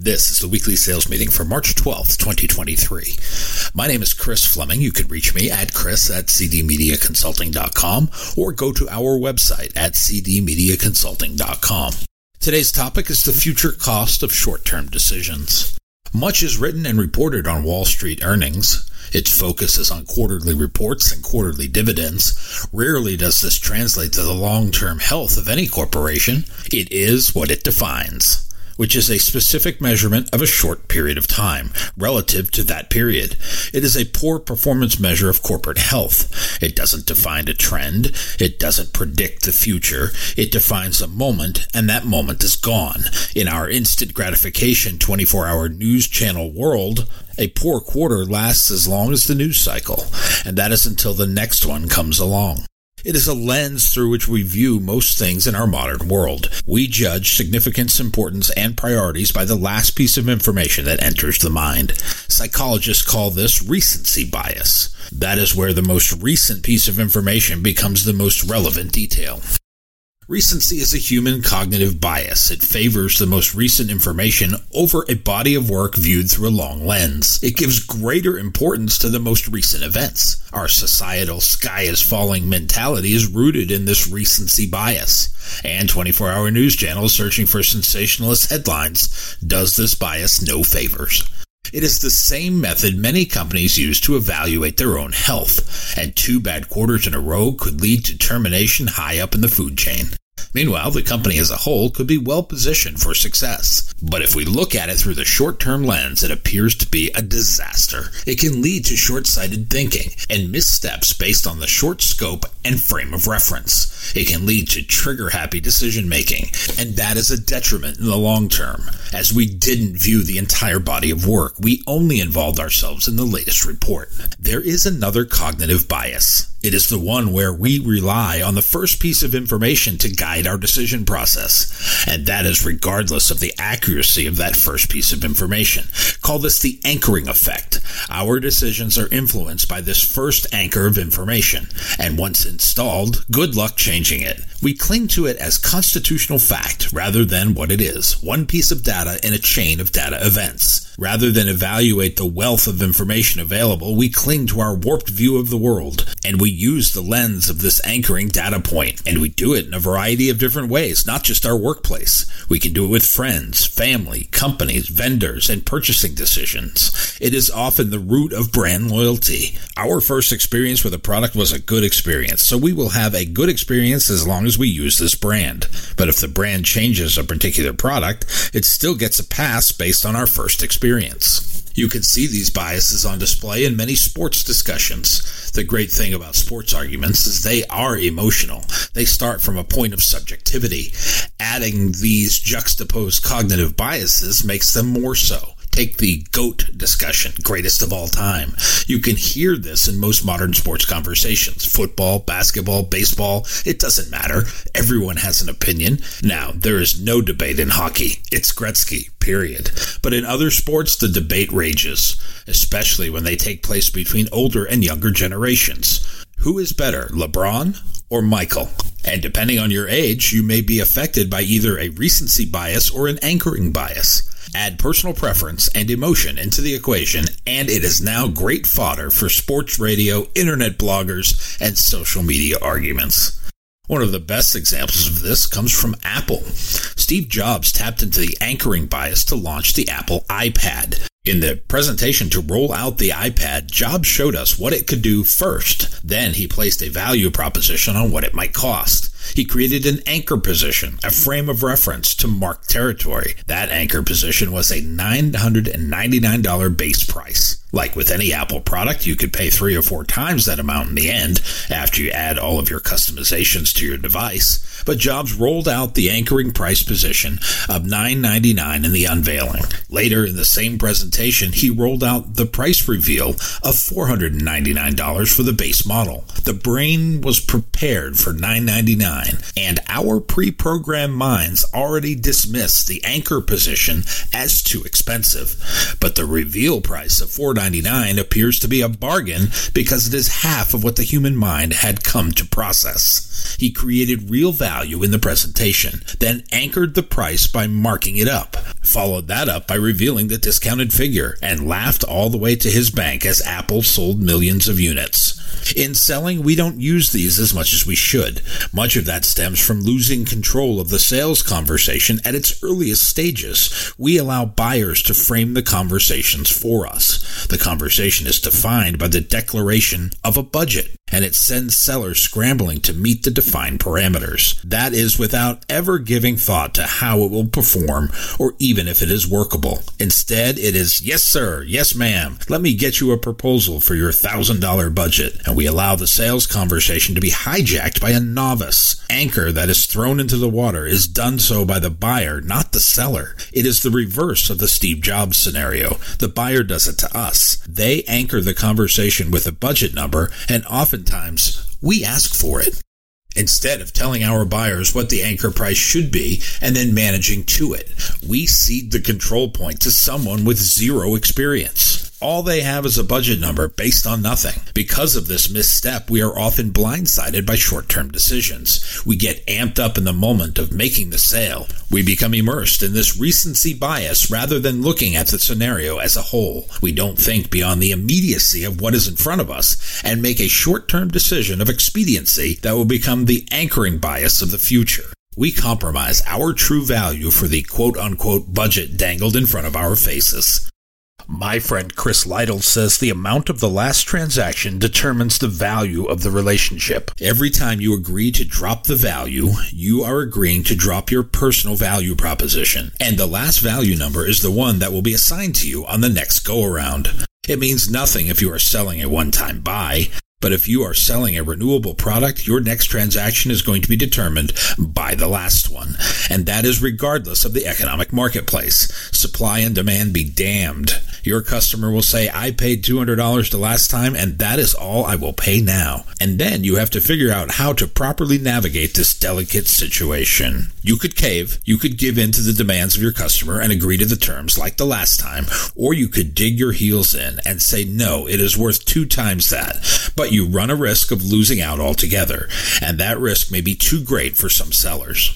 This is the weekly sales meeting for March 12th, 2023. My name is Chris Fleming. You can reach me at chris at cdmediaconsulting.com or go to our website at cdmediaconsulting.com. Today's topic is the future cost of short-term decisions. Much is written and reported on Wall Street earnings. Its focus is on quarterly reports and quarterly dividends. Rarely does this translate to the long-term health of any corporation. It is what it defines which is a specific measurement of a short period of time relative to that period. It is a poor performance measure of corporate health. It doesn't define a trend. It doesn't predict the future. It defines a moment, and that moment is gone. In our instant gratification 24 hour news channel world, a poor quarter lasts as long as the news cycle, and that is until the next one comes along. It is a lens through which we view most things in our modern world. We judge significance, importance, and priorities by the last piece of information that enters the mind. Psychologists call this recency bias. That is where the most recent piece of information becomes the most relevant detail. Recency is a human cognitive bias. It favors the most recent information over a body of work viewed through a long lens. It gives greater importance to the most recent events. Our societal sky is falling mentality is rooted in this recency bias. And 24 hour news channels searching for sensationalist headlines does this bias no favors. It is the same method many companies use to evaluate their own health, and two bad quarters in a row could lead to termination high up in the food chain. Meanwhile, the company as a whole could be well positioned for success. But if we look at it through the short term lens, it appears to be a disaster. It can lead to short sighted thinking and missteps based on the short scope and frame of reference. It can lead to trigger happy decision making, and that is a detriment in the long term, as we didn't view the entire body of work. We only involved ourselves in the latest report. There is another cognitive bias. It is the one where we rely on the first piece of information to guide our decision process, and that is regardless of the accuracy of that first piece of information. Call this the anchoring effect. Our decisions are influenced by this first anchor of information, and once installed, good luck changing it. We cling to it as constitutional fact rather than what it is one piece of data in a chain of data events. Rather than evaluate the wealth of information available, we cling to our warped view of the world, and we use the lens of this anchoring data point. and we do it in a variety of different ways, not just our workplace. We can do it with friends, family, companies, vendors, and purchasing decisions. It is often the root of brand loyalty. Our first experience with a product was a good experience, so we will have a good experience as long as we use this brand. But if the brand changes a particular product, it still gets a pass based on our first experience experience. You can see these biases on display in many sports discussions. The great thing about sports arguments is they are emotional. They start from a point of subjectivity. Adding these juxtaposed cognitive biases makes them more so. Take the GOAT discussion, greatest of all time. You can hear this in most modern sports conversations. Football, basketball, baseball, it doesn't matter. Everyone has an opinion. Now, there is no debate in hockey. It's Gretzky, period. But in other sports, the debate rages, especially when they take place between older and younger generations. Who is better, LeBron or Michael? And depending on your age, you may be affected by either a recency bias or an anchoring bias. Add personal preference and emotion into the equation, and it is now great fodder for sports radio, internet bloggers, and social media arguments. One of the best examples of this comes from Apple. Steve Jobs tapped into the anchoring bias to launch the Apple iPad. In the presentation to roll out the iPad, Jobs showed us what it could do first. Then he placed a value proposition on what it might cost. He created an anchor position, a frame of reference to mark territory. That anchor position was a $999 base price. Like with any Apple product, you could pay three or four times that amount in the end after you add all of your customizations to your device. But Jobs rolled out the anchoring price position of 999 in the unveiling. Later in the same presentation, presentation, he rolled out the price reveal of $499 for the base model. The brain was prepared for 999, and our pre-programmed minds already dismissed the anchor position as too expensive. But the reveal price of 499 appears to be a bargain because it is half of what the human mind had come to process. He created real value in the presentation, then anchored the price by marking it up, followed that up by revealing the discounted figure, and laughed all the way to his bank as Apple sold millions of units. In selling, we don't use these as much as we should. Much of that stems from losing control of the sales conversation at its earliest stages. We allow buyers to frame the conversations for us. The conversation is defined by the declaration of a budget and it sends sellers scrambling to meet the defined parameters. That is without ever giving thought to how it will perform or even if it is workable. Instead, it is, yes sir, yes ma'am, let me get you a proposal for your thousand dollar budget. And we allow the sales conversation to be hijacked by a novice. Anchor that is thrown into the water is done so by the buyer, not the seller. It is the reverse of the Steve Jobs scenario. The buyer does it to us. They anchor the conversation with a budget number and often oftentimes we ask for it. Instead of telling our buyers what the anchor price should be and then managing to it, we cede the control point to someone with zero experience. All they have is a budget number based on nothing. Because of this misstep, we are often blindsided by short term decisions. We get amped up in the moment of making the sale. We become immersed in this recency bias rather than looking at the scenario as a whole. We don't think beyond the immediacy of what is in front of us and make a short term decision of expediency that will become the anchoring bias of the future we compromise our true value for the quote unquote budget dangled in front of our faces. My friend Chris Lytle says the amount of the last transaction determines the value of the relationship. Every time you agree to drop the value, you are agreeing to drop your personal value proposition. And the last value number is the one that will be assigned to you on the next go around. It means nothing if you are selling a one time buy. But if you are selling a renewable product, your next transaction is going to be determined by the last one. And that is regardless of the economic marketplace. Supply and demand be damned. Your customer will say, I paid $200 the last time, and that is all I will pay now. And then you have to figure out how to properly navigate this delicate situation. You could cave, you could give in to the demands of your customer and agree to the terms like the last time, or you could dig your heels in and say, no, it is worth two times that. But you run a risk of losing out altogether, and that risk may be too great for some sellers.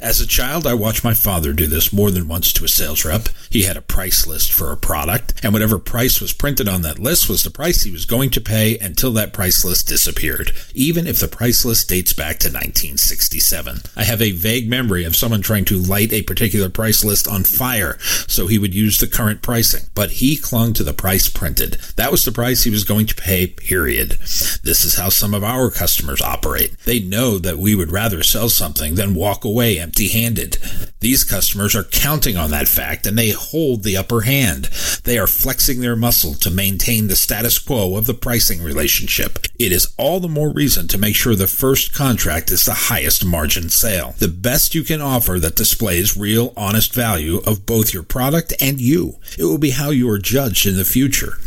As a child, I watched my father do this more than once to a sales rep. He had a price list for a product, and whatever price was printed on that list was the price he was going to pay until that price list disappeared, even if the price list dates back to 1967. I have a vague memory of someone trying to light a particular price list on fire so he would use the current pricing, but he clung to the price printed. That was the price he was going to pay, period. This is how some of our customers operate. They know that we would rather sell something than walk away empty handed. These customers are counting on that fact and they hold the upper hand. They are flexing their muscle to maintain the status quo of the pricing relationship. It is all the more reason to make sure the first contract is the highest margin sale. The best you can offer that displays real honest value of both your product and you. It will be how you are judged in the future.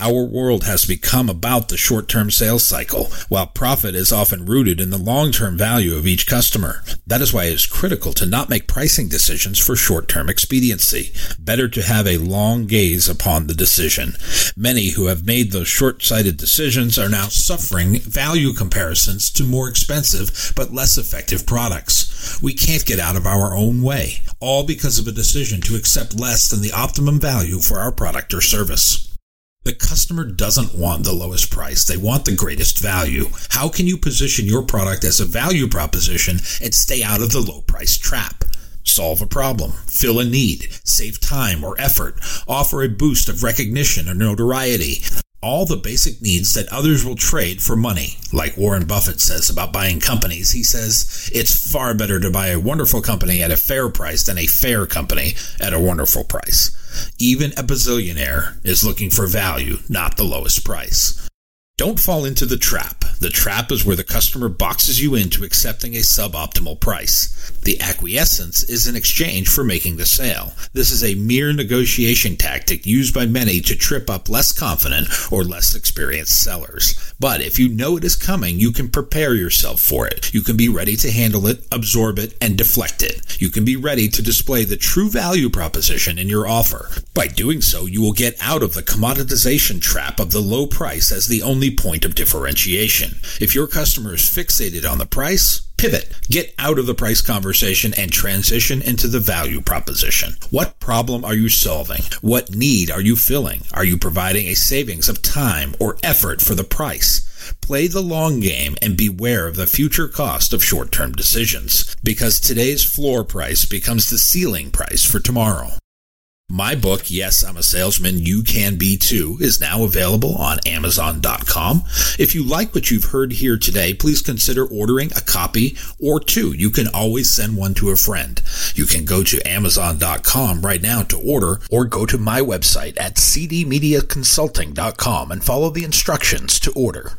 Our world has become about the short term sales cycle, while profit is often rooted in the long term value of each customer. That is why it is critical to not make pricing decisions for short term expediency. Better to have a long gaze upon the decision. Many who have made those short sighted decisions are now suffering value comparisons to more expensive but less effective products. We can't get out of our own way, all because of a decision to accept less than the optimum value for our product or service. The customer doesn't want the lowest price. They want the greatest value. How can you position your product as a value proposition and stay out of the low price trap? Solve a problem, fill a need, save time or effort, offer a boost of recognition or notoriety, all the basic needs that others will trade for money. Like Warren Buffett says about buying companies, he says it's far better to buy a wonderful company at a fair price than a fair company at a wonderful price. Even a bazillionaire is looking for value, not the lowest price. Don't fall into the trap The trap is where the customer boxes you into accepting a suboptimal price. The acquiescence is in exchange for making the sale. This is a mere negotiation tactic used by many to trip up less confident or less experienced sellers. But if you know it is coming, you can prepare yourself for it. You can be ready to handle it, absorb it, and deflect it. You can be ready to display the true value proposition in your offer. By doing so, you will get out of the commoditization trap of the low price as the only point of differentiation. If your customer is fixated on the price, Pivot. Get out of the price conversation and transition into the value proposition. What problem are you solving? What need are you filling? Are you providing a savings of time or effort for the price? Play the long game and beware of the future cost of short term decisions because today's floor price becomes the ceiling price for tomorrow. My book, Yes, I'm a Salesman, You Can Be Too, is now available on Amazon.com. If you like what you've heard here today, please consider ordering a copy or two. You can always send one to a friend. You can go to Amazon.com right now to order or go to my website at cdmediaconsulting.com and follow the instructions to order.